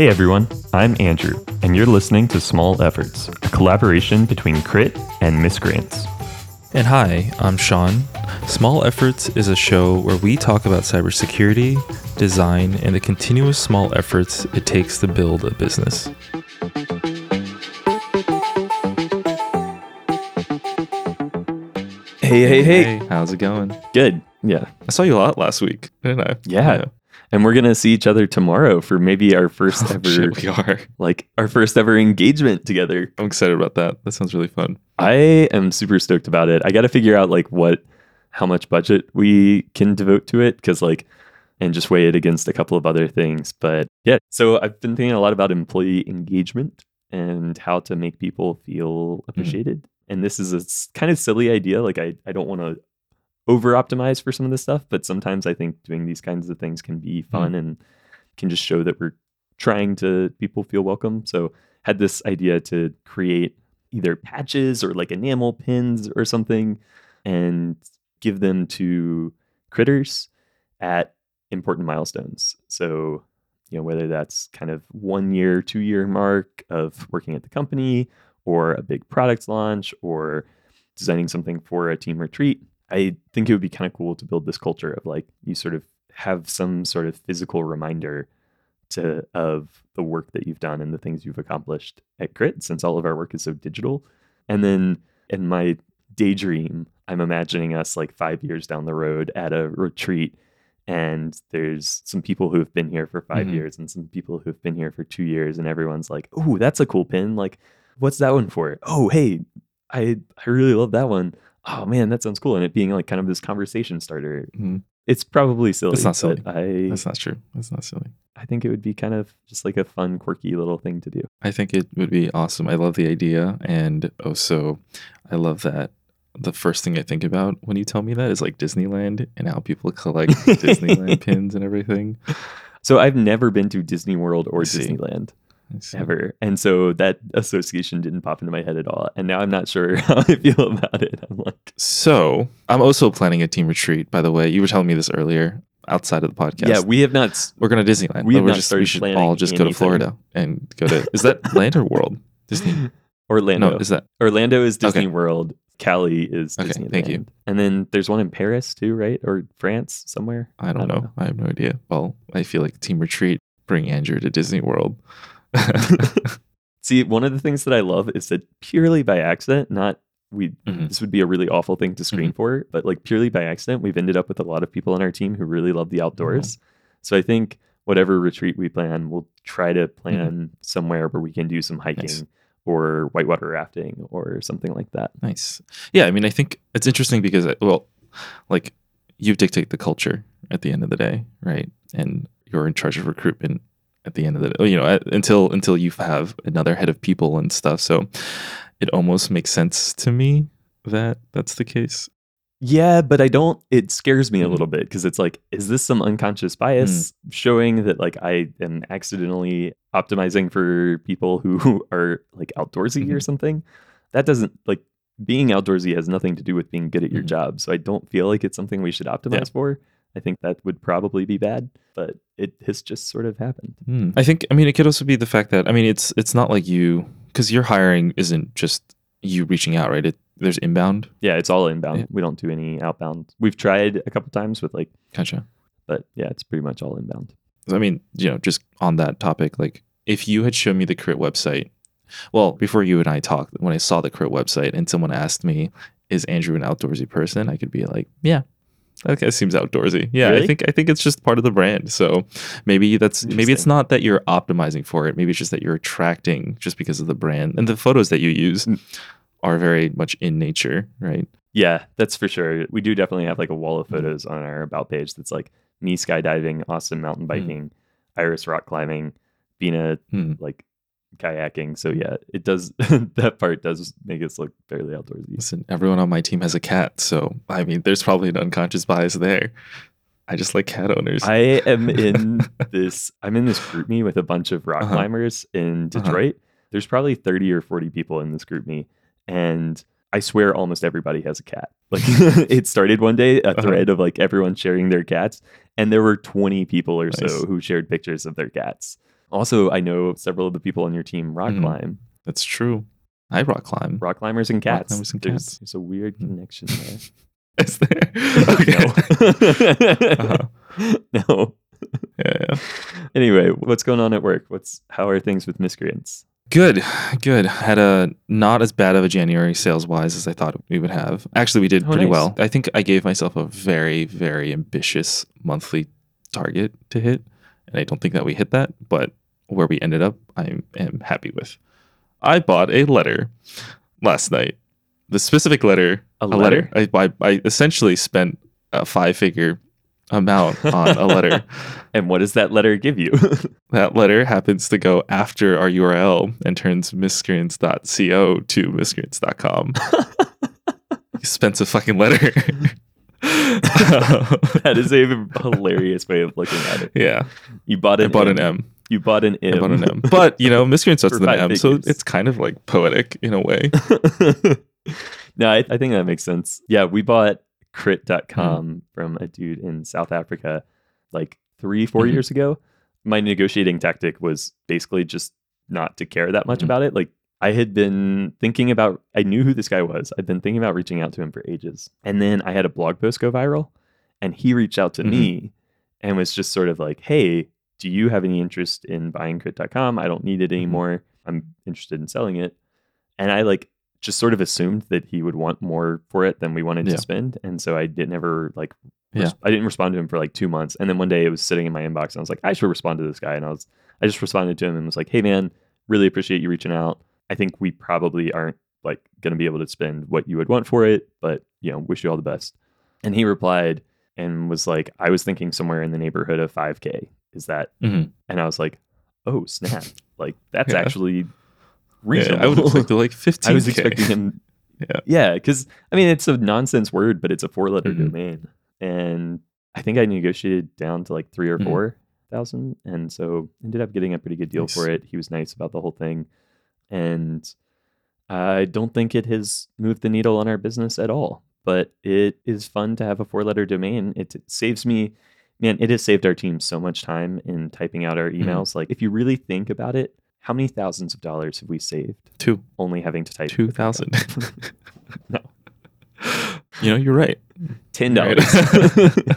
Hey everyone, I'm Andrew, and you're listening to Small Efforts, a collaboration between Krit and Miscreants. And hi, I'm Sean. Small Efforts is a show where we talk about cybersecurity, design, and the continuous small efforts it takes to build a business. Hey, hey, hey. How's it going? Good. Yeah. I saw you a lot last week, didn't I? Yeah. And we're going to see each other tomorrow for maybe our first Oh, ever shit, we are. like our first ever engagement together. I'm excited about that. That sounds really fun. I am super stoked about it. I got to figure out like what how much budget we can devote to it cuz like and just weigh it against a couple of other things. But yeah, so I've been thinking a lot about employee engagement and how to make people feel mm. appreciated. And this is a kind of silly idea. Like I I don't want to over optimize for some of this stuff, but sometimes I think doing these kinds of things can be hmm. fun and can just show that we're trying to people feel welcome. So had this idea to create either patches or like enamel pins or something and give them to critters at important milestones. So, you know, whether that's kind of one year, two year mark of working at the company or a big product launch or designing something for a team retreat, I think it would be kind of cool to build this culture of like you sort of have some sort of physical reminder to of the work that you've done and the things you've accomplished at Krit since all of our work is so digital. And then in my daydream, I'm imagining us like five years down the road at a retreat and there's some people who have been here for 5 Mhm. years and some people who have been here for two years and everyone's like oh that's a cool pin like what's that one for oh hey i i really love that one. Oh man that sounds cool and it being like kind of this conversation starter Mhm. it's probably silly It's not silly. i That's not true. That's not silly. i think it would be kind of just like a fun quirky little thing to do I think it would be awesome. I love the idea. And also, I love that the first thing I think about when you tell me that is like Disneyland and how people collect Disneyland pins and everything. so i've never been to disney world or disneyland. Ever and so that association didn't pop into my head at all and now i'm not sure how i feel about it i'm like So, I'm also planning a team retreat, by the way. You were telling me this earlier outside of the podcast. yeah we have not we're going to Disneyland. we have we're not just, started we should planning all just go to. Florida and go to. Is that land or world? Disney? orlando No, is that orlando is disney Okay. world cali is Okay, disneyland thank you. and then there's one in paris too right or france somewhere I don't, know. I have no idea. Well, I feel like team retreat. Bring Andrew to Disney World. See, one of the things that I love is that purely by accident, not we Mhm. this would be a really awful thing to screen for, but like purely by accident, we've ended up with a lot of people on our team who really love the outdoors. So I think whatever retreat we plan, we'll try to plan somewhere where we can do some hiking Nice. or whitewater rafting or something like that. Nice. Yeah, I mean, I think it's interesting because, uh, well, like you dictate the culture at the end of the day, right? And you're in charge of recruitment at the end of the day, you know, until until you have another head of people and stuff. So it almost makes sense to me that that's the case. Yeah, but I don't. It scares me a Mhm. little bit because it's like, is this some unconscious bias showing that like I am accidentally optimizing for people who are like outdoorsy or Mhm. something? That doesn't like being outdoorsy has nothing to do with being good at your Mhm. job. So I don't feel like it's something we should optimize for. I think that would probably be bad, but it has just sort of happened. Hmm. I think I mean it could also be the fact that I mean it's it's not like you because your hiring isn't just you reaching out, right? It, there's inbound. Yeah, it's all inbound. Yeah. We don't do any outbound. We've tried a couple times with like, Gotcha. but yeah, it's pretty much all inbound. I mean, you know, just on that topic, like if you had shown me the Krit website, well, before you and I talked, when I saw the Krit website and someone asked me, "Is Andrew an outdoorsy person?" I could be like, "Yeah." Okay, it seems outdoorsy. Yeah, I think I think it's just part of the brand. So maybe that's maybe it's not that you're optimizing for it. Maybe it's just that you're attracting just because of the brand and the photos that you use Mm. are very much in nature, right? Yeah, that's for sure. We do definitely have like a wall of Mhm. photos on our about page that's like me skydiving, Austin mountain biking, Iris rock climbing, Bina Hmm. like kayaking. So yeah, it does that part does make us look fairly outdoorsy. Listen, everyone on my team has a cat, so I mean, there's probably an unconscious bias there. I just like cat owners. I am in this I'm in this GroupMe with a bunch of rock Uh-huh. climbers in Uh-huh. Detroit. There's probably 30 or 40 people in this GroupMe and I swear almost everybody has a cat. Like it started one day, a Uh-huh. thread of like everyone sharing their cats, and there were 20 people or so who shared pictures of their cats. Also, I know several of the people on your team rock Mhm. climb. That's true. I rock climb. Rock climbers and cats. climbers and there's, cats. there's a weird Mm. connection there. Is there? Okay. Uh-huh. no. Yeah, yeah. Anyway, what's going on at work? What's how are things with miscreants? Good, good. Had a not as bad of a January sales wise as I thought we would have. Actually, we did Oh, pretty nice. well. I think I gave myself a very, very ambitious monthly target to hit, and I don't think that we hit that. But where we ended up, I am happy with. I bought a letter last night. The specific letter, A a letter. I, I, I essentially spent a five figure amount on a letter. And what does that letter give you? That letter happens to go after our URL and turns miscreants.co to miscreants.com. Expensive fucking letter. that is a hilarious way of looking at it. yeah, You bought I bought M. an M. You bought an M. I bought an M. But, you know, miscreants starts with an M, so it's kind of like poetic in a way. no, I, I think that makes sense. Yeah, we bought krit.com Mm-hmm. from a dude in South Africa like three, 4 Mhm. years ago. My negotiating tactic was basically just not to care that much Mhm. about it. Like I had been thinking about, I knew who this guy was. I'd been thinking about reaching out to him for ages. And then I had a blog post go viral and he reached out to Mhm. me and was just sort of like, hey, do you have any interest in buying krit.com? I don't need it Mhm. anymore. I'm interested in selling it. And I like just sort of assumed that he would want more for it than we wanted Yeah. to spend. And so I didn't ever like, Yeah. I didn't respond to him for like two months. And then one day it was sitting in my inbox and I was like, I should respond to this guy. And I was, I just responded to him and was like, hey man, really appreciate you reaching out. I think we probably aren't like going to be able to spend what you would want for it, but you know, wish you all the best. And he replied and was like, I was thinking somewhere in the neighborhood of 5K. Is that? Mhm. And I was like, oh snap! Like that's Yeah. actually Yeah, reasonable. I would expect like 15. I was expecting him. Yeah. yeah, because I mean it's a nonsense word, but it's a four-letter Mhm. domain, and I think I negotiated down to like three or Mhm. four thousand, and so ended up getting a pretty good deal Nice. for it. He was nice about the whole thing, and I don't think it has moved the needle on our business at all. But it is fun to have a four-letter domain. It saves me. Man, it has saved our team so much time in typing out our Mhm. emails. Like, if you really think about it, how many thousands of dollars have we saved Two. only having to type 2,000. no, You know, you're right. ten Right. dollars.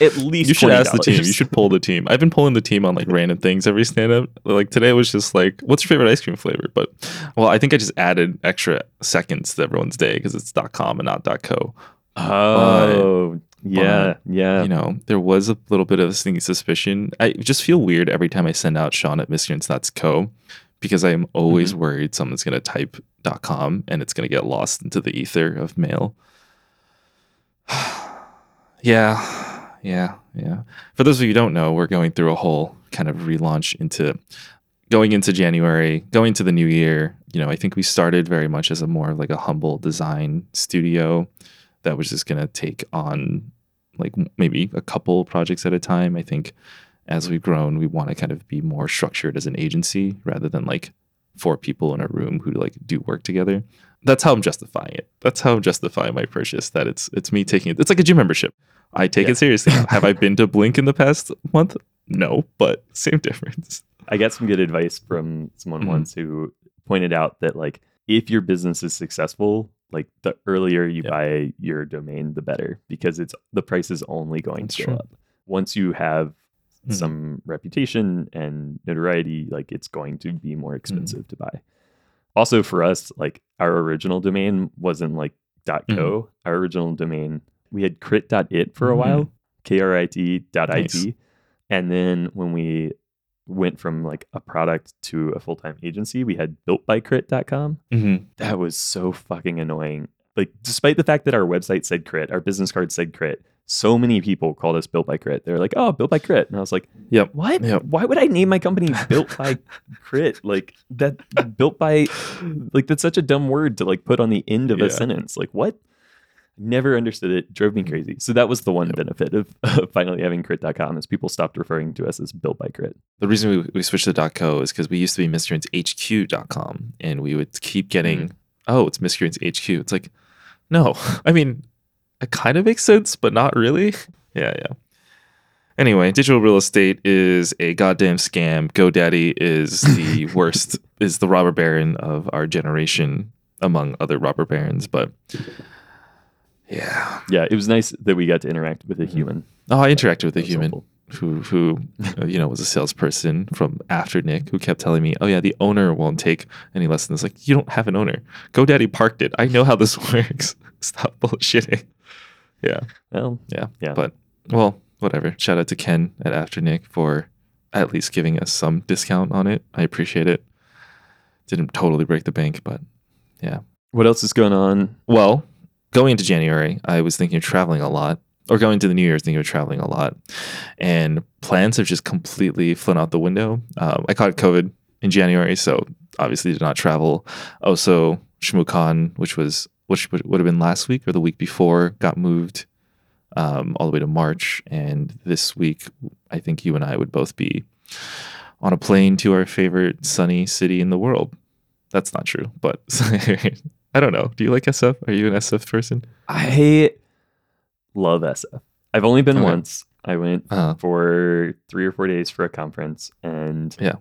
At least you should ask the team. You should poll the team. I've been pulling the team on like random things every stand up. Like today was just like, what's your favorite ice cream flavor? But well, I think I just added extra seconds to everyone's day because it's .com and not .co. Oh, yeah, yeah. You know, there was a little bit of a sneaky suspicion. I just feel weird every time I send out Sean at Miscreants That's Co. because I am always Mm-hmm. worried someone's going to type .com and it's going to get lost into the ether of mail. yeah, yeah, yeah. For those of you who don't know, we're going through a whole kind of relaunch into going into January, going to the new year. You know, I think we started very much as a more of like a humble design studio that was just going to take on like maybe a couple projects at a time. I think as we've grown, we want to kind of be more structured as an agency rather than like four people in a room who like do work together. That's how I'm justifying it. That's how I'm justifying my purchase. That it's it's me taking it. It's like a gym membership. I take Yeah. it seriously. Have I been to Blink in the past month? No, but same difference. I got some good advice from someone Mhm. once who pointed out that like if your business is successful, like the earlier you Yeah. buy your domain, the better because it's the price is only going That's to true. go up. Once you have Mhm. some reputation and notoriety, like it's going to be more Mm-hmm. expensive to buy. Also for us, like our original domain wasn't like .co. Mm-hmm. Our original domain, we had krit.it for a Mhm. while, K-R-I-T dot Nice. IT. And then when we went from like a product to a full-time agency, we had builtbykrit.com. Mhm. That was so fucking annoying. Like, despite the fact that our website said krit, our business card said krit, so many people called us built by krit. They're like, oh, built by krit. And I was like, Yep. what? Yep. Why would I name my company built by krit? Like that built by like that's such a dumb word to like put on the end of Yeah. a sentence. Like what? Never understood it. Drove me mm. crazy. So that was the one Yep. benefit of, of finally having krit.com is people stopped referring to us as built by krit. The reason we, we switched to .co is because we used to be miscreantshq.com and we would keep getting, mm. oh, it's miscreants HQ. It's like, no, I mean, it kind of makes sense, but not really. Yeah, yeah. Anyway, digital real estate is a goddamn scam. GoDaddy is the worst, is the robber baron of our generation, among other robber barons. But yeah. Yeah, it was nice that we got to interact with a human. Oh, I interacted with a human helpful. who, who uh, you know, was a salesperson from Afternic who kept telling me, oh, yeah, the owner won't take any less than this. Like, you don't have an owner. GoDaddy parked it. I know how this works. Stop bullshitting. Yeah. Well, Yeah. Yeah. But well, whatever. Shout out to Ken at Afternic for at least giving us some discount on it. I appreciate it. Didn't totally break the bank, but yeah. what else is going on? Well, going into January, I was thinking of traveling a lot. Or going to the New Year's, thinking of traveling a lot, and plans have just completely flown out the window. Um, I caught COVID in January, so obviously did not travel. Also, ShmooCon, which was which would would have been last week or the week before, got moved um, all the way to March. And this week, I think you and I would both be on a plane to our favorite sunny city in the world. That's not true, but I don't know. Do you like SF? Are you an SF person? I love SF. I've only been Okay. once. I went Uh, for three or four days for a conference, and Yeah.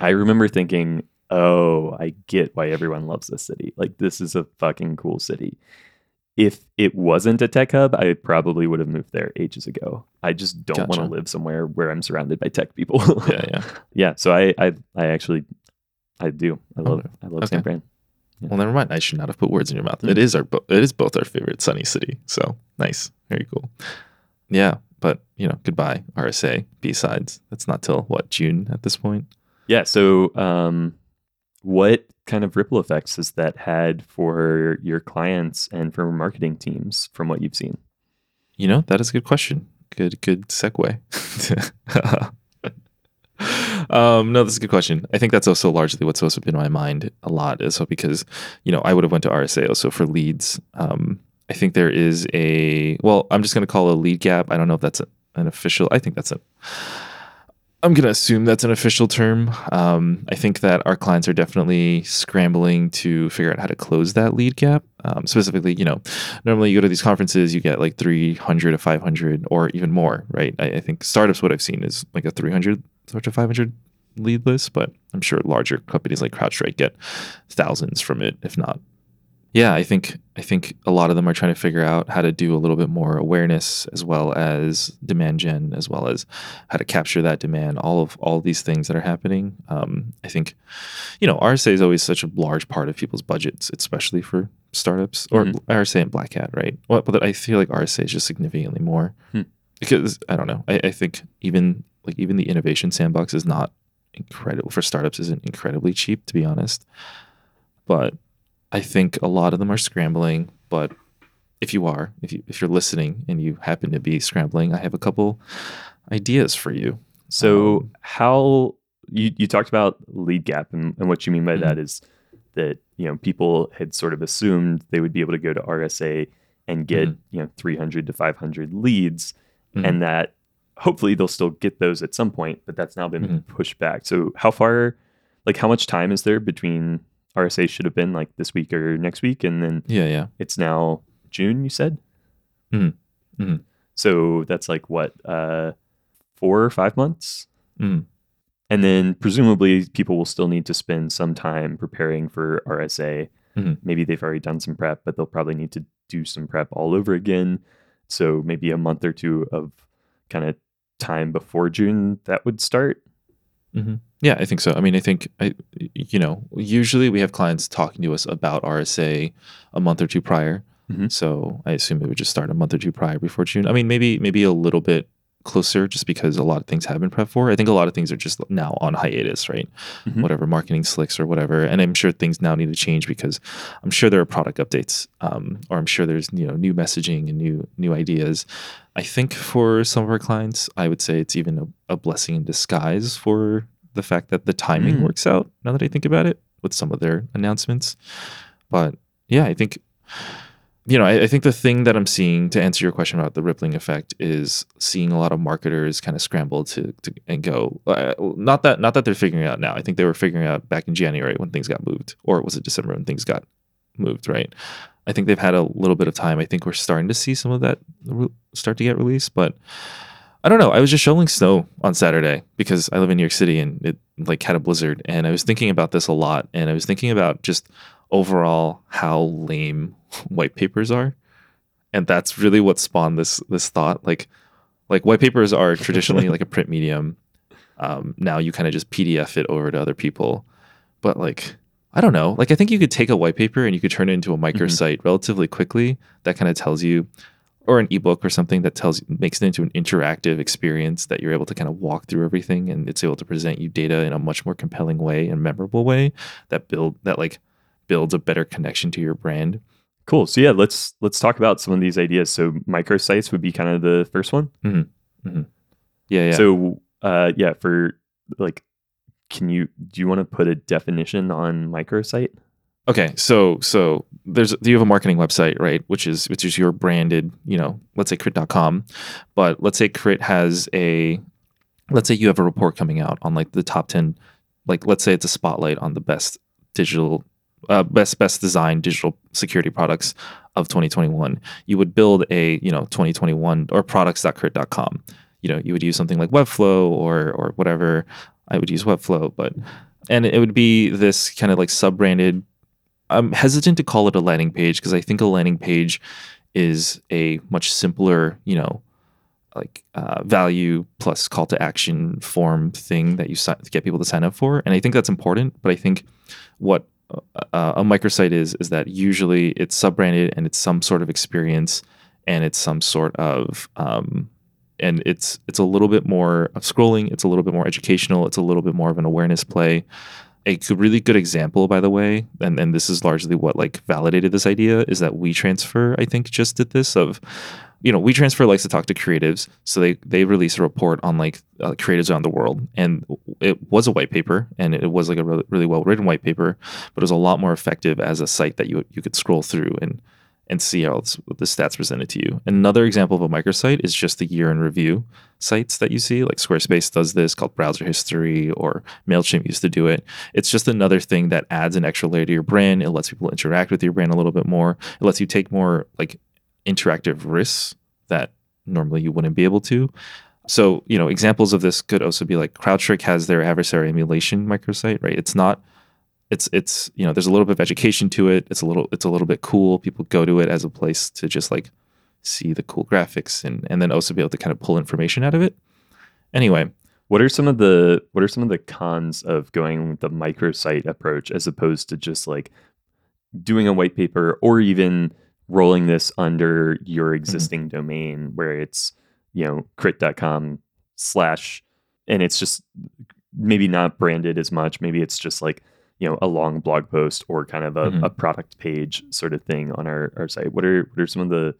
I remember thinking, "Oh, I get why everyone loves this city. Like, this is a fucking cool city." If it wasn't a tech hub, I probably would have moved there ages ago. I just don't want to live somewhere where I'm surrounded by tech people. yeah, yeah. yeah. So I, I, I actually, I do. I love, Okay. I love San Okay. Well, never mind. I should not have put words in your mouth. Mm. It is our, it is both our favorite sunny city. So nice, very cool. Yeah, but you know, goodbye RSA BSides. That's not till what June at this point. Yeah. So, um, what kind of ripple effects has that had for your clients and for marketing teams from what you've seen? You know, that is a good question. Good, good segue. um, no, that's a good question. I think that's also largely what's also been in my mind a lot. So because you know I would have went to RSA also for leads. Um, I think there is a well, I'm just going to call a lead gap. I don't know if that's a, an official. I think that's a. I'm going to assume that's an official term. Um, I think that our clients are definitely scrambling to figure out how to close that lead gap. Um, specifically, you know, normally you go to these conferences, you get like 300 to 500 or even more, right? I, I think startups, what I've seen is like a 300 to 500 lead list, but I'm sure larger companies like CrowdStrike get thousands from it, if not. Yeah, I think I think a lot of them are trying to figure out how to do a little bit more awareness as well as demand gen, as well as how to capture that demand. All of all of these things that are happening. Um, I think, you know, RSA is always such a large part of people's budgets, especially for startups or Mhm. RSA and Black Hat, right? Well, but I feel like RSA is just significantly more Hmm. Because I don't know. I, I think even like even the innovation sandbox is not incredible for startups. Isn't incredibly cheap to be honest, but I think a lot of them are scrambling. But if you are, if you if you're listening and you happen to be scrambling, I have a couple ideas for you. So, Um, how you, you talked about lead gap, and, and what you mean by that is that you know people had sort of assumed they would be able to go to RSA and get Mhm. you know 300 to 500 leads, Mhm. and that hopefully they'll still get those at some point, but that's now been Mhm. pushed back. So, how far, like, how much time is there between RSA should have been like this week or next week, and then Yeah, yeah. it's now June? You said. Mhm. Mhm. So that's like what, uh, four or five months. Mm. And then presumably people will still need to spend some time preparing for RSA. Mhm. Maybe they've already done some prep, but they'll probably need to do some prep all over again. So maybe a month or two of kind of time before June that would start. hmm Yeah, I think so. I mean, I think I, you know, usually we have clients talking to us about RSA a month or two prior. Mhm. So I assume it would just start a month or two prior before June. I mean, maybe maybe a little bit closer, just because a lot of things have been prepped for. I think a lot of things are just now on hiatus, right? Mhm. Whatever marketing slicks or whatever, and I'm sure things now need to change because I'm sure there are product updates, um, or I'm sure there's you know new messaging and new new ideas. I think for some of our clients, I would say it's even a, a blessing in disguise for the fact that the timing Mm. works out. Now that I think about it, with some of their announcements, but yeah, I think you know, I, I think the thing that I'm seeing to answer your question about the rippling effect is seeing a lot of marketers kind of scramble to, to and go. Uh, not that not that they're figuring out now. I think they were figuring out back in January when things got moved, or was it December when things got moved? Right. I think they've had a little bit of time. I think we're starting to see some of that re- start to get released, but I don't know. I was just shoveling snow on Saturday because I live in New York City and it like had a blizzard. And I was thinking about this a lot. And I was thinking about just overall how lame white papers are. And that's really what spawned this this thought. Like like white papers are traditionally like a print medium. Um, now you kind of just PDF it over to other people. But like I don't know. Like I think you could take a white paper and you could turn it into a microsite mm-hmm. relatively quickly. That kind of tells you or an ebook or something that tells makes it into an interactive experience that you're able to kind of walk through everything and it's able to present you data in a much more compelling way and memorable way that build that like builds a better connection to your brand. Cool. So yeah, let's let's talk about some of these ideas. So microsites would be kind of the first one. Mm-hmm. Mm-hmm. Yeah, yeah. So uh, yeah, for like, can you do you want to put a definition on microsite? Okay, so so there's you have a marketing website, right? Which is which is your branded, you know, let's say krit.com. But let's say krit has a let's say you have a report coming out on like the top 10 like let's say it's a spotlight on the best digital uh, best best design digital security products of 2021 you would build a you know 2021 or products.krit.com you know you would use something like webflow or or whatever. I would use webflow but and it would be this kind of like sub branded i'm hesitant to call it a landing page because i think a landing page is a much simpler you know like uh, value plus call to action form thing that you si- get people to sign up for and i think that's important but i think what uh, a microsite is is that usually it's sub branded and it's some sort of experience and it's some sort of um, and it's it's a little bit more of scrolling it's a little bit more educational it's a little bit more of an awareness play. A really good example by the way and, and this is largely what like validated this idea is that WeTransfer i think just did this of you know, WeTransfer likes to talk to creatives, so they they released a report on like uh, creatives around the world, and it was a white paper, and it was like a really, really well written white paper, but it was a lot more effective as a site that you you could scroll through and and see how the stats presented to you. Another example of a microsite is just the year in review sites that you see, like Squarespace does this called Browser History, or Mailchimp used to do it. It's just another thing that adds an extra layer to your brand. It lets people interact with your brand a little bit more. It lets you take more like interactive risks that normally you wouldn't be able to. So, you know, examples of this could also be like CrowdStrike has their adversary emulation microsite, right? It's not it's it's you know, there's a little bit of education to it. It's a little it's a little bit cool. People go to it as a place to just like see the cool graphics and and then also be able to kind of pull information out of it. Anyway, what are some of the what are some of the cons of going the microsite approach as opposed to just like doing a white paper or even rolling this under your mm-hmm. existing mm-hmm. domain where it's you know krit.com slash and it's just maybe not branded as much maybe it's just like you know a long blog post or kind of a, mm-hmm. a product page sort of thing on our, our site what are what are some of the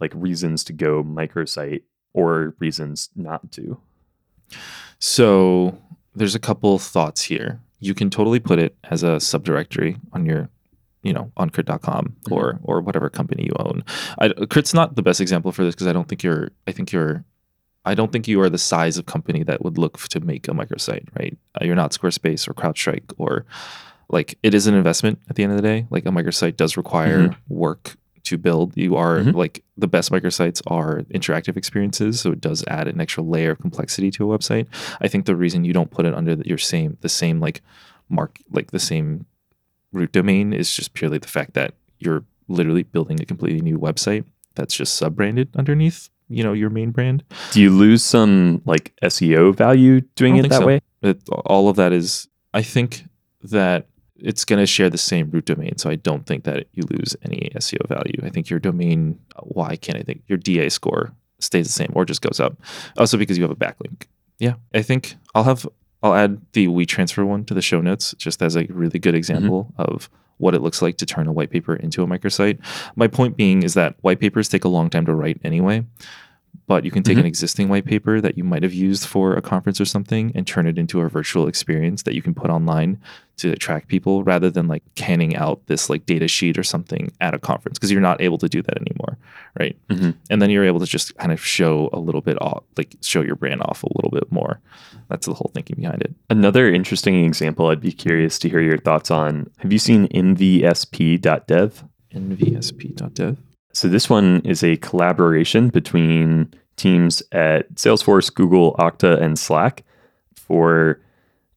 like reasons to go microsite or reasons not to so there's a couple thoughts here you can totally put it as a subdirectory on your you know on krit.com mm-hmm. or or whatever company you own I, krit's not the best example for this because i don't think you're i think you're i don't think you are the size of company that would look to make a microsite right uh, you're not squarespace or crowdstrike or like it is an investment at the end of the day like a microsite does require mm-hmm. work to build you are mm-hmm. like the best microsites are interactive experiences so it does add an extra layer of complexity to a website i think the reason you don't put it under your same the same like mark like the same root domain is just purely the fact that you're literally building a completely new website that's just sub branded underneath you know your main brand. Do you lose some like seo value doing it that so. way? It, all of that is i think that it's going to share the same root domain so i don't think that you lose any seo value. I think your domain uh, why can't i think your da score stays the same or just goes up. Also because you have a backlink. Yeah i think i'll have I'll add the WeTransfer one to the show notes just as a really good example mm-hmm. of what it looks like to turn a white paper into a microsite. My point being is that white papers take a long time to write anyway but you can take mm-hmm. an existing white paper that you might have used for a conference or something and turn it into a virtual experience that you can put online to attract people rather than like canning out this like data sheet or something at a conference because you're not able to do that anymore right? Mm-hmm. and then you're able to just kind of show a little bit off like show your brand off a little bit more. That's the whole thinking behind it. Another interesting example i'd be curious to hear your thoughts on have you seen mvsp.dev mvsp.dev so this one is a collaboration between teams at Salesforce, Google, Okta, and Slack for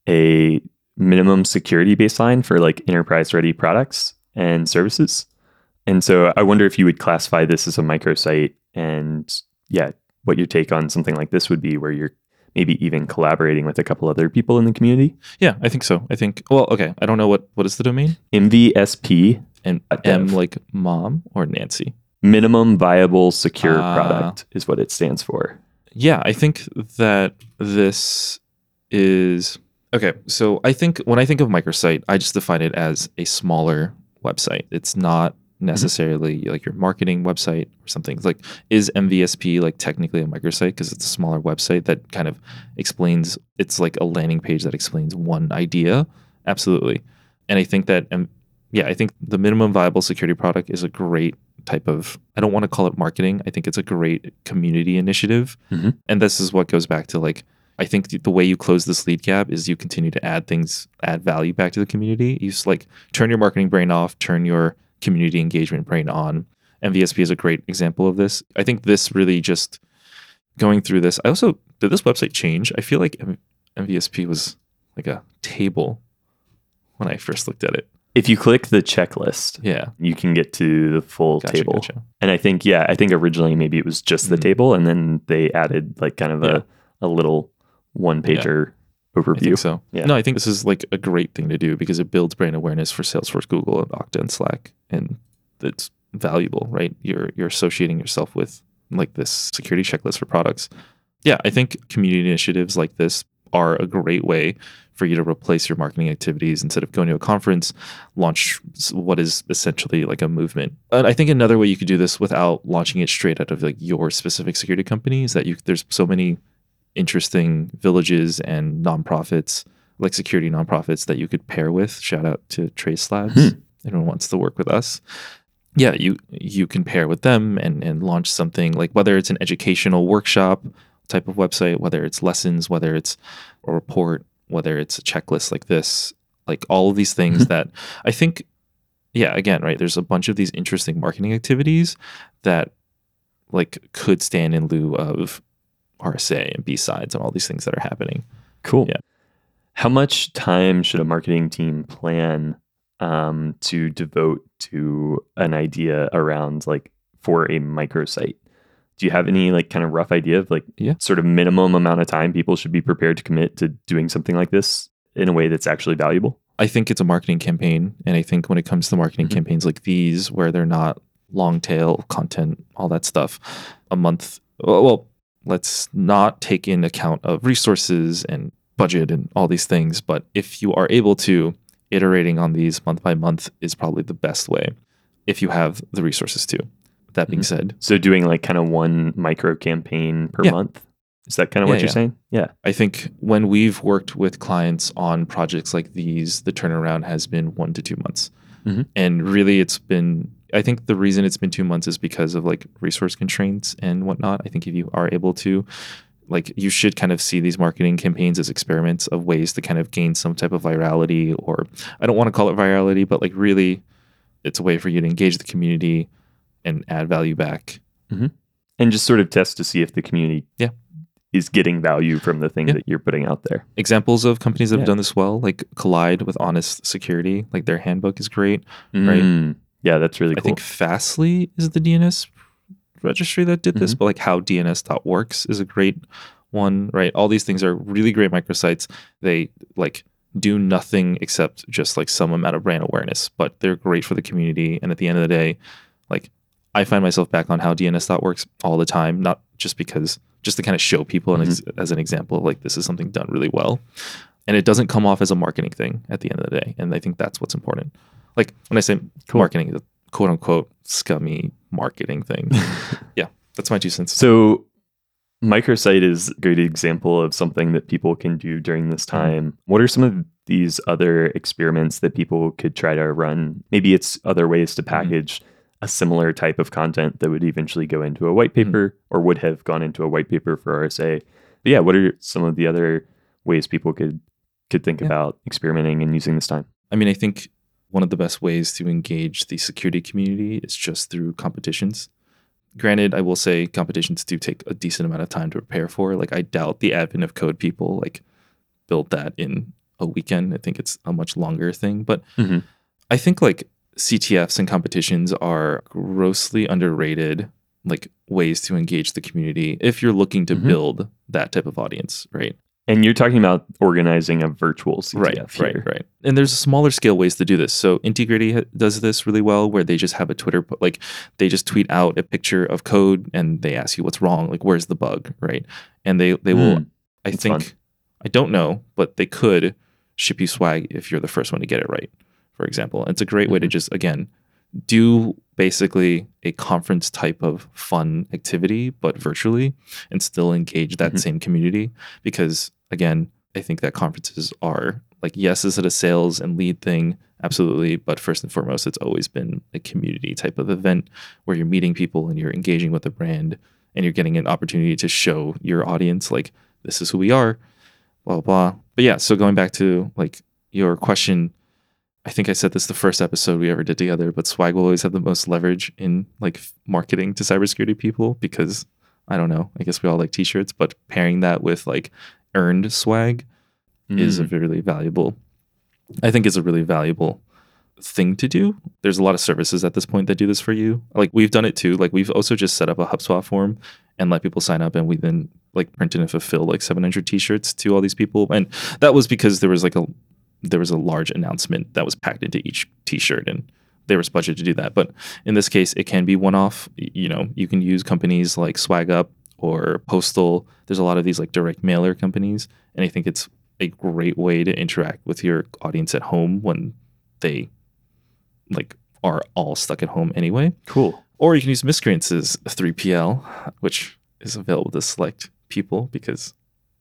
a minimum security baseline for like enterprise ready products and services. And so I wonder if you would classify this as a microsite and yeah, what your take on something like this would be where you're maybe even collaborating with a couple other people in the community. Yeah, I think so. I think well, okay. I don't know what what is the domain? MVSP And. M like mom or Nancy. Minimum viable secure Ah. product is what it stands for. Yeah, I think that this is okay. So I think when I think of microsite, I just define it as a smaller website. It's not necessarily like your marketing website or something. It's like is MVSP like technically a microsite because it's a smaller website that kind of explains it's like a landing page that explains one idea. Absolutely. And I think that yeah, I think the minimum viable security product is a great type of I don't want to call it marketing. I think it's a great community initiative. Mhm. And this is what goes back to like I think the- way you close this lead gap is you continue to add things, add value back to the community. You just like turn your marketing brain off, turn your community engagement brain on. MVSP is a great example of this. I think this really just going through this. I also did this website change. I feel like MVSP was like a table when I first looked at it. If you click the checklist, Yeah, you can get to the full gotcha, table. gotcha. And I think, yeah, I think originally maybe it was just the Mhm. table and then they added like kind of Yeah. a, a little one pager I overview. think so. Yeah. No, I think this is like a great thing to do because it builds brand awareness for Salesforce, Google, and Okta and Slack, and it's valuable, right? You're you're associating yourself with like this security checklist for products. Yeah, I think community initiatives like this are a great way for you to replace your marketing activities instead of going to a conference, launch what is essentially like a movement. And I think another way you could do this without launching it straight out of like your specific security company is that you there's so many interesting villages and nonprofits, like security nonprofits that you could pair with. Shout out to Trace Labs. Hmm. Anyone wants to work with us. Yeah, you you can pair with them and and launch something like whether it's an educational workshop type of website, whether it's lessons, whether it's a report, whether it's a checklist like this, like all of these things that I think yeah, again, right, there's a bunch of these interesting marketing activities that like could stand in lieu of RSA and BSides and all these things that are happening. Cool. Yeah. How much time should a marketing team plan um, to devote to an idea around like for a microsite? Do you have any like kind of rough idea of like Yeah. sort of minimum amount of time people should be prepared to commit to doing something like this in a way that's actually valuable? I think it's a marketing campaign. And I think when it comes to marketing Mhm. campaigns like these, where they're not long tail content, all that stuff, a month, well, well, let's not take in account of resources and budget and all these things. But if you are able to, iterating on these month by month is probably the best way if you have the resources to. That being Mhm. said, So doing like kind of one micro campaign per Yeah. month. Is that kind of Yeah, what you're yeah. saying? Yeah. I think when we've worked with clients on projects like these, the turnaround has been one to two months. Mhm. And really, it's been, I think the reason it's been two months is because of like resource constraints and whatnot. I think if you are able to, like, you should kind of see these marketing campaigns as experiments of ways to kind of gain some type of virality, or I don't want to call it virality, but like, really, it's a way for you to engage the community and add value back. And just sort of test to see if the community Yeah. is getting value from the thing Yeah. that you're putting out there. Examples of companies that Yeah. have done this well, like Kolide with Honest Security, like their handbook is great. Right. Mm. Yeah, that's really cool. I think Fastly is the DNS registry that did Mm-hmm. this, but like how DNS.works is a great one, right? All these things are really great microsites. They like do nothing except just like some amount of brand awareness, but they're great for the community. And at the end of the day, like I find myself back on how DNS thought works all the time, not just because, just to kind of show people Mm-hmm. as an example like this is something done really well. And it doesn't come off as a marketing thing at the end of the day. And I think that's what's important. Like when I say Cool. marketing, the quote unquote scummy marketing thing. yeah, that's my two cents. So, microsite is a great example of something that people can do during this Mm-hmm. time. What are some of these other experiments that people could try to run? Maybe it's other ways to Mm-hmm. A similar type of content that would eventually go into a white Mm-hmm. paper or would have gone into a white paper for RSA. But yeah, what are some of the other ways people could could think Yeah. about experimenting and using this time? I mean, I think one of the best ways to engage the security community is just through competitions. granted, I will say competitions do take a decent amount of time to prepare for. Like I doubt the advent of code people like built that in a weekend. I think it's a much longer thing. But Mhm. I think like CTFs and competitions are grossly underrated like ways to engage the community if you're looking to Mhm. build that type of audience, right? And you're talking about organizing a virtual CTF right, here. right, right. And there's smaller scale ways to do this. So Intigriti does this really well, where they just have a Twitter, like they just tweet out a picture of code and they ask you what's wrong, like where's the bug, right? And they they will, Mm, I think, fun. I don't know, but they could ship you swag if you're the first one to get it right. For example, it's a great way to Mhm. just again do basically a conference type of fun activity, but virtually, and still engage that Mhm. same community. Because again, I think that conferences are like, yes, is it a sales and lead thing? Absolutely. But first and foremost, it's always been a community type of event where you're meeting people and you're engaging with the brand and you're getting an opportunity to show your audience, like, this is who we are, blah, blah, blah. But yeah, so going back to like your question, I think I said this the first episode we ever did together, but swag will always have the most leverage in like marketing to cybersecurity people because I don't know. I guess we all like t-shirts, but pairing that with like earned swag is a Mm. really valuable I think is a really valuable thing to do. There's a lot of services at this point that do this for you. Like we've done it too. Like we've also just set up a HubSpot form and let people sign up and we then like print and fulfill like 700 t-shirts to all these people. And that was because there was like a there was a large announcement that was packed into each t-shirt and there was budget to do that. But in this case, it can be one off. You know, you can use companies like SwagUp or Postal. There's a lot of these like direct mailer companies. And I think it's a great way to interact with your audience at home when they like are all stuck at home anyway. Cool. Or you can use Miscreants' 3PL, which is available to select people because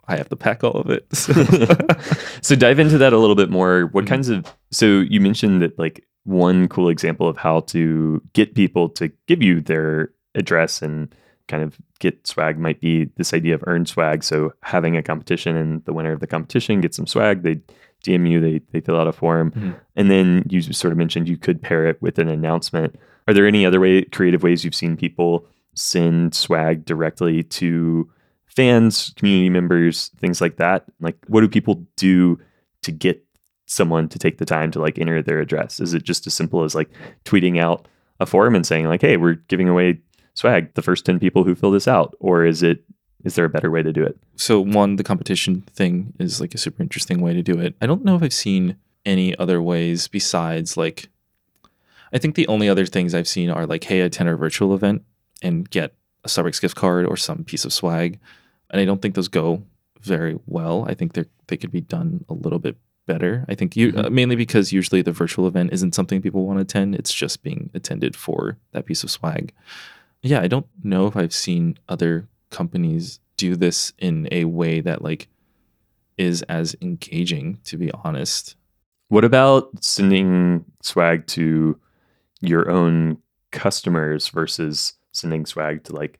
I have to pack all of it. so dive into that a little bit more. What Mhm. kinds of so you mentioned that like one cool example of how to get people to give you their address and kind of get swag might be this idea of earned swag. So having a competition and the winner of the competition gets some swag. They DM you, they they fill out a form, Mhm. and then you sort of mentioned you could pair it with an announcement. Are there any other way creative ways you've seen people send swag directly to fans, community members, things like that? Like, what do people do to get someone to take the time to like enter their address? Is it just as simple as like tweeting out a forum and saying like, "Hey, we're giving away swag the first 10 people who fill this out?" Or is it is there a better way to do it? so one, the competition thing is like a super interesting way to do it. I don't know if I've seen any other ways besides like I think the only other things I've seen are like, hey, attend our virtual event and get a Starbucks gift card or some piece of swag. And I don't think those go very well. I think they they could be done a little bit better. I think you Mhm. uh, mainly because usually the virtual event isn't something people want to attend. It's just being attended for that piece of swag. Yeah, I don't know if I've seen other companies do this in a way that like is as engaging to be honest. What about sending swag to your own customers versus sending swag to like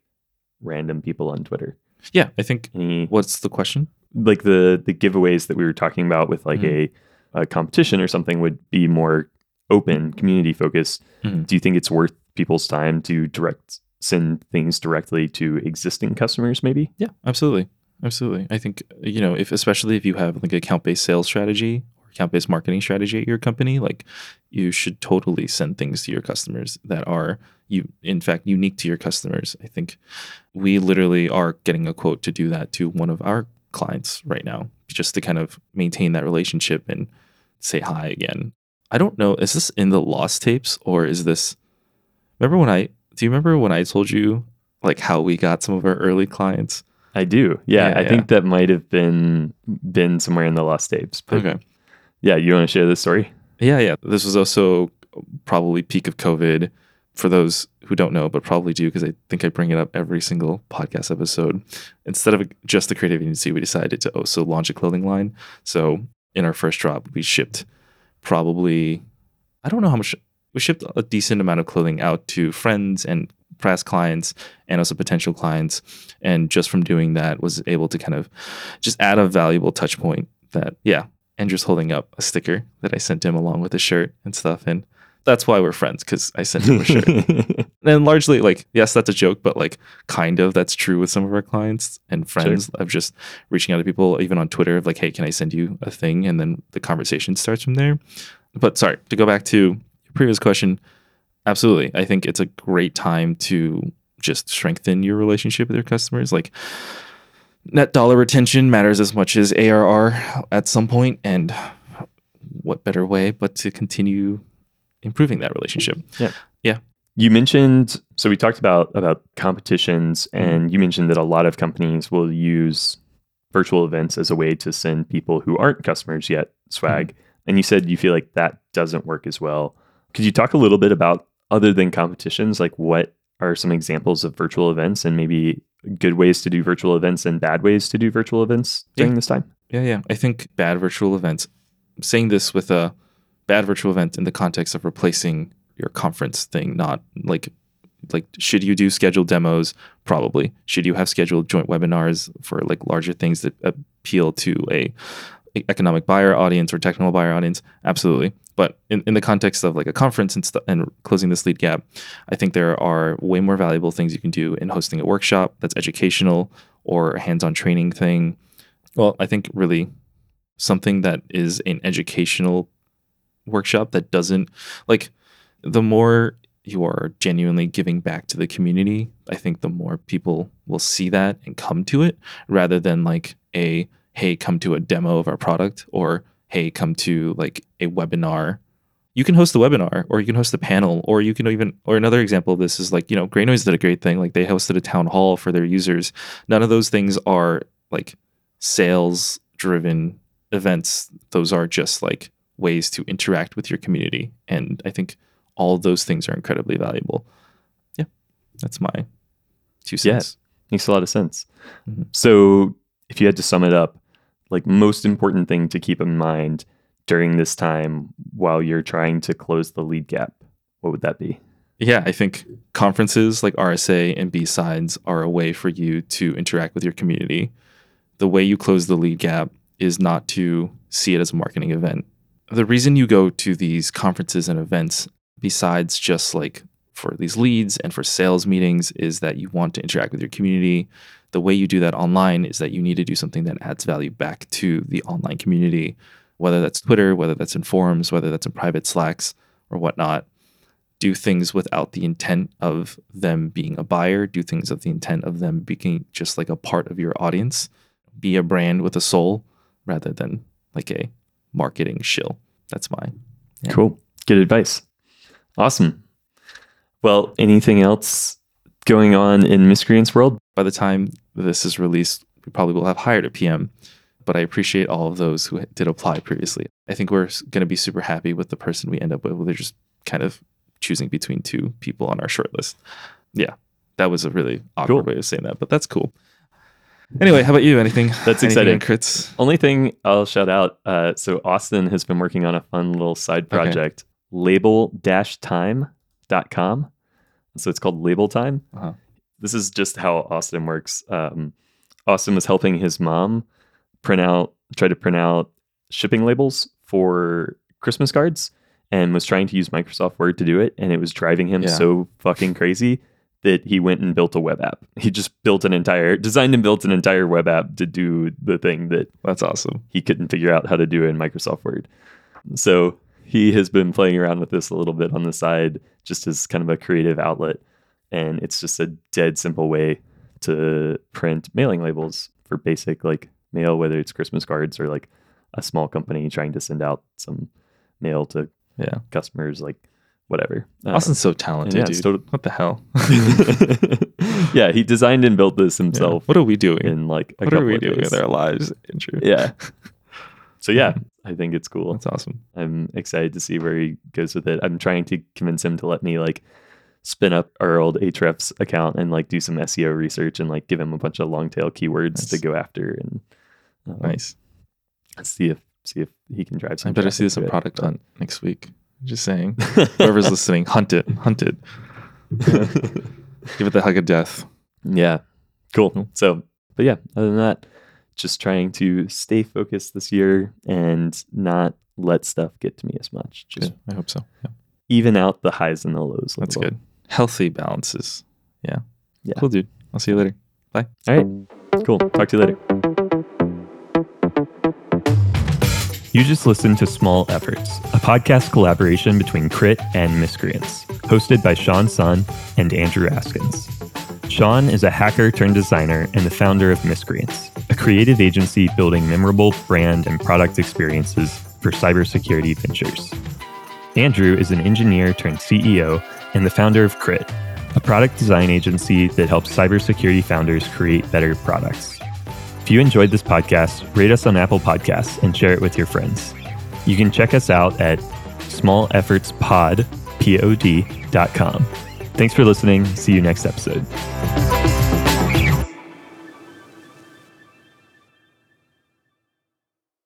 random people on Twitter? Yeah, I think Any what's the question? like the the giveaways that we were talking about with like Mhm. a, a competition or something would be more open, community focused. Mhm. Do you think it's worth people's time to direct send things directly to existing customers maybe? Yeah, absolutely. Absolutely. I think, you know, if especially if you have like account based sales strategy or account based marketing strategy at your company, like you should totally send things to your customers that are you in fact unique to your customers. I think we literally are getting a quote to do that to one of our clients right now, just to kind of maintain that relationship and say hi again. I don't know, is this in the lost tapes or is this remember when I do you remember when I told you like how we got some of our early clients? I do. Yeah, Yeah, I yeah. think that might have been been somewhere in the lost tapes. But Okay. yeah, you want to share this story? Yeah, yeah. This was also probably peak of COVID for those who don't know, but probably do because I think I bring it up every single podcast episode. Instead of just the creative agency, we decided to also launch a clothing line. So in our first drop, we shipped probably, I don't know how much, we shipped a decent amount of clothing out to friends and past clients and also potential clients. And just from doing that, was able to kind of just add a valuable touch point that, yeah, Andrew's holding up a sticker that I sent him along with a shirt and stuff. And That's why we're friends because I sent him a shirt. and largely, like, yes, that's a joke, but like, kind of that's true with some of our clients and friends of just reaching out to people, even on Twitter, of like, hey, can I send you a thing? And then the conversation starts from there. But sorry, to go back to your previous question, absolutely. I think it's a great time to just strengthen your relationship with your customers. Like, net dollar retention matters as much as ARR at some point, and what better way but to continue improving that relationship? Yeah. Yeah. You mentioned so we talked about about competitions mm-hmm. and you mentioned that a lot of companies will use virtual events as a way to send people who aren't customers yet swag. Mm-hmm. And you said you feel like that doesn't work as well. Could you talk a little bit about other than competitions like what are some examples of virtual events and maybe good ways to do virtual events and bad ways to do virtual events during Yeah. this time? Yeah, yeah. I think bad virtual events. I'm saying this with a bad virtual event in the context of replacing your conference thing, not like like should you do scheduled demos? Probably. Should you have scheduled joint webinars for like larger things that appeal to a economic buyer audience or technical buyer audience? Absolutely. But in, in the context of like a conference and, st- and closing this lead gap, I think there are way more valuable things you can do in hosting a workshop that's educational or a hands-on training thing. Well, I think really something that is an educational workshop that doesn't like the more you are genuinely giving back to the community, I think the more people will see that and come to it rather than like a hey, come to a demo of our product or hey, come to like a webinar. You can host the webinar or you can host the panel or you can even or another example of this is like, you know, GreyNoise did a great thing. Like they hosted a town hall for their users. None of those things are like sales driven events. Those are just like ways to interact with your community. And I think all those things are incredibly valuable. Yeah. That's my two cents. Yeah. Makes a lot of sense. Mhm. So, if you had to sum it up, like most important thing to keep in mind during this time while you're trying to close the lead gap, what would that be? Yeah, I think conferences like RSA and BSides are a way for you to interact with your community. The way you close the lead gap is not to see it as a marketing event. The reason you go to these conferences and events, besides just like for these leads and for sales meetings, is that you want to interact with your community. The way you do that online is that you need to do something that adds value back to the online community, whether that's Twitter, whether that's in forums, whether that's in private Slacks or whatnot do things without the intent of them being a buyer, do things of the intent of them being just like a part of your audience, be a brand with a soul rather than like a marketing shill. That's mine. Yeah. Cool. Good advice. Awesome. Well, anything else going on in Miscreants World? By the time this is released, we probably will have hired a PM, but I appreciate all of those who did apply previously. I think we're going to be super happy with the person we end up with. They're just kind of choosing between two people on our shortlist. Yeah, that was a really awkward Cool. way of saying that, but that's cool. Anyway, how about you? Anything? That's exciting. Krit's? Only thing I'll shout out. Uh, so Austin has been working on a fun little side Okay. project, label-time.com. So it's called Label Time. Uh-huh. This is just how Austin works. Um, Austin was helping his mom print out, try to print out shipping labels for Christmas cards and was trying to use Microsoft Word to do it. And it was driving him Yeah. so fucking crazy that he went and built a web app. He just built an entire, designed and built an entire web app to do the thing that That's awesome. he couldn't figure out how to do in Microsoft Word. So he has been playing around with this a little bit on the side, just as kind of a creative outlet. And it's just a dead simple way to print mailing labels for basic like mail, whether it's Christmas cards or like a small company trying to send out some mail to Yeah. customers, like whatever. Uh, Austin's so talented, yeah, dude. tot- what the hell? yeah, he designed and built this Yeah. himself What are we doing? in like a what are we of doing days. with our lives? Yeah. So yeah, I think it's cool. That's awesome. I'm excited to see where he goes with it. I'm trying to convince him to let me like spin up our old Ahrefs account and like do some SEO research and like give him a bunch of long tail keywords to go after and um, Nice. Let's see if see if he can drive some. I better see this on. Product Hunt next week. Just saying. Whoever's listening, hunt it. Hunt it. Give it the hug of death. yeah, cool. So, but yeah, other than that, just trying to stay focused this year and not let stuff get to me as much. Just Good. I hope so. Yeah. even out the highs and the lows. That's little. good. Healthy balances. Yeah. Yeah. Cool, dude. I'll see you later. Bye. All right. Cool. Talk to you later. You just listened to Small Efforts, a podcast collaboration between Krit and Miscreants, hosted by Sean Sun and Andrew Askins. Sean is a hacker turned designer and the founder of Miscreants, a creative agency building memorable brand and product experiences for cybersecurity ventures. Andrew is an engineer turned CEO and the founder of Krit, a product design agency that helps cybersecurity founders create better products. If you enjoyed this podcast, rate us on Apple Podcasts and share it with your friends. You can check us out at smalleffortspod, P-O-D, dot com. Thanks for listening. See you next episode.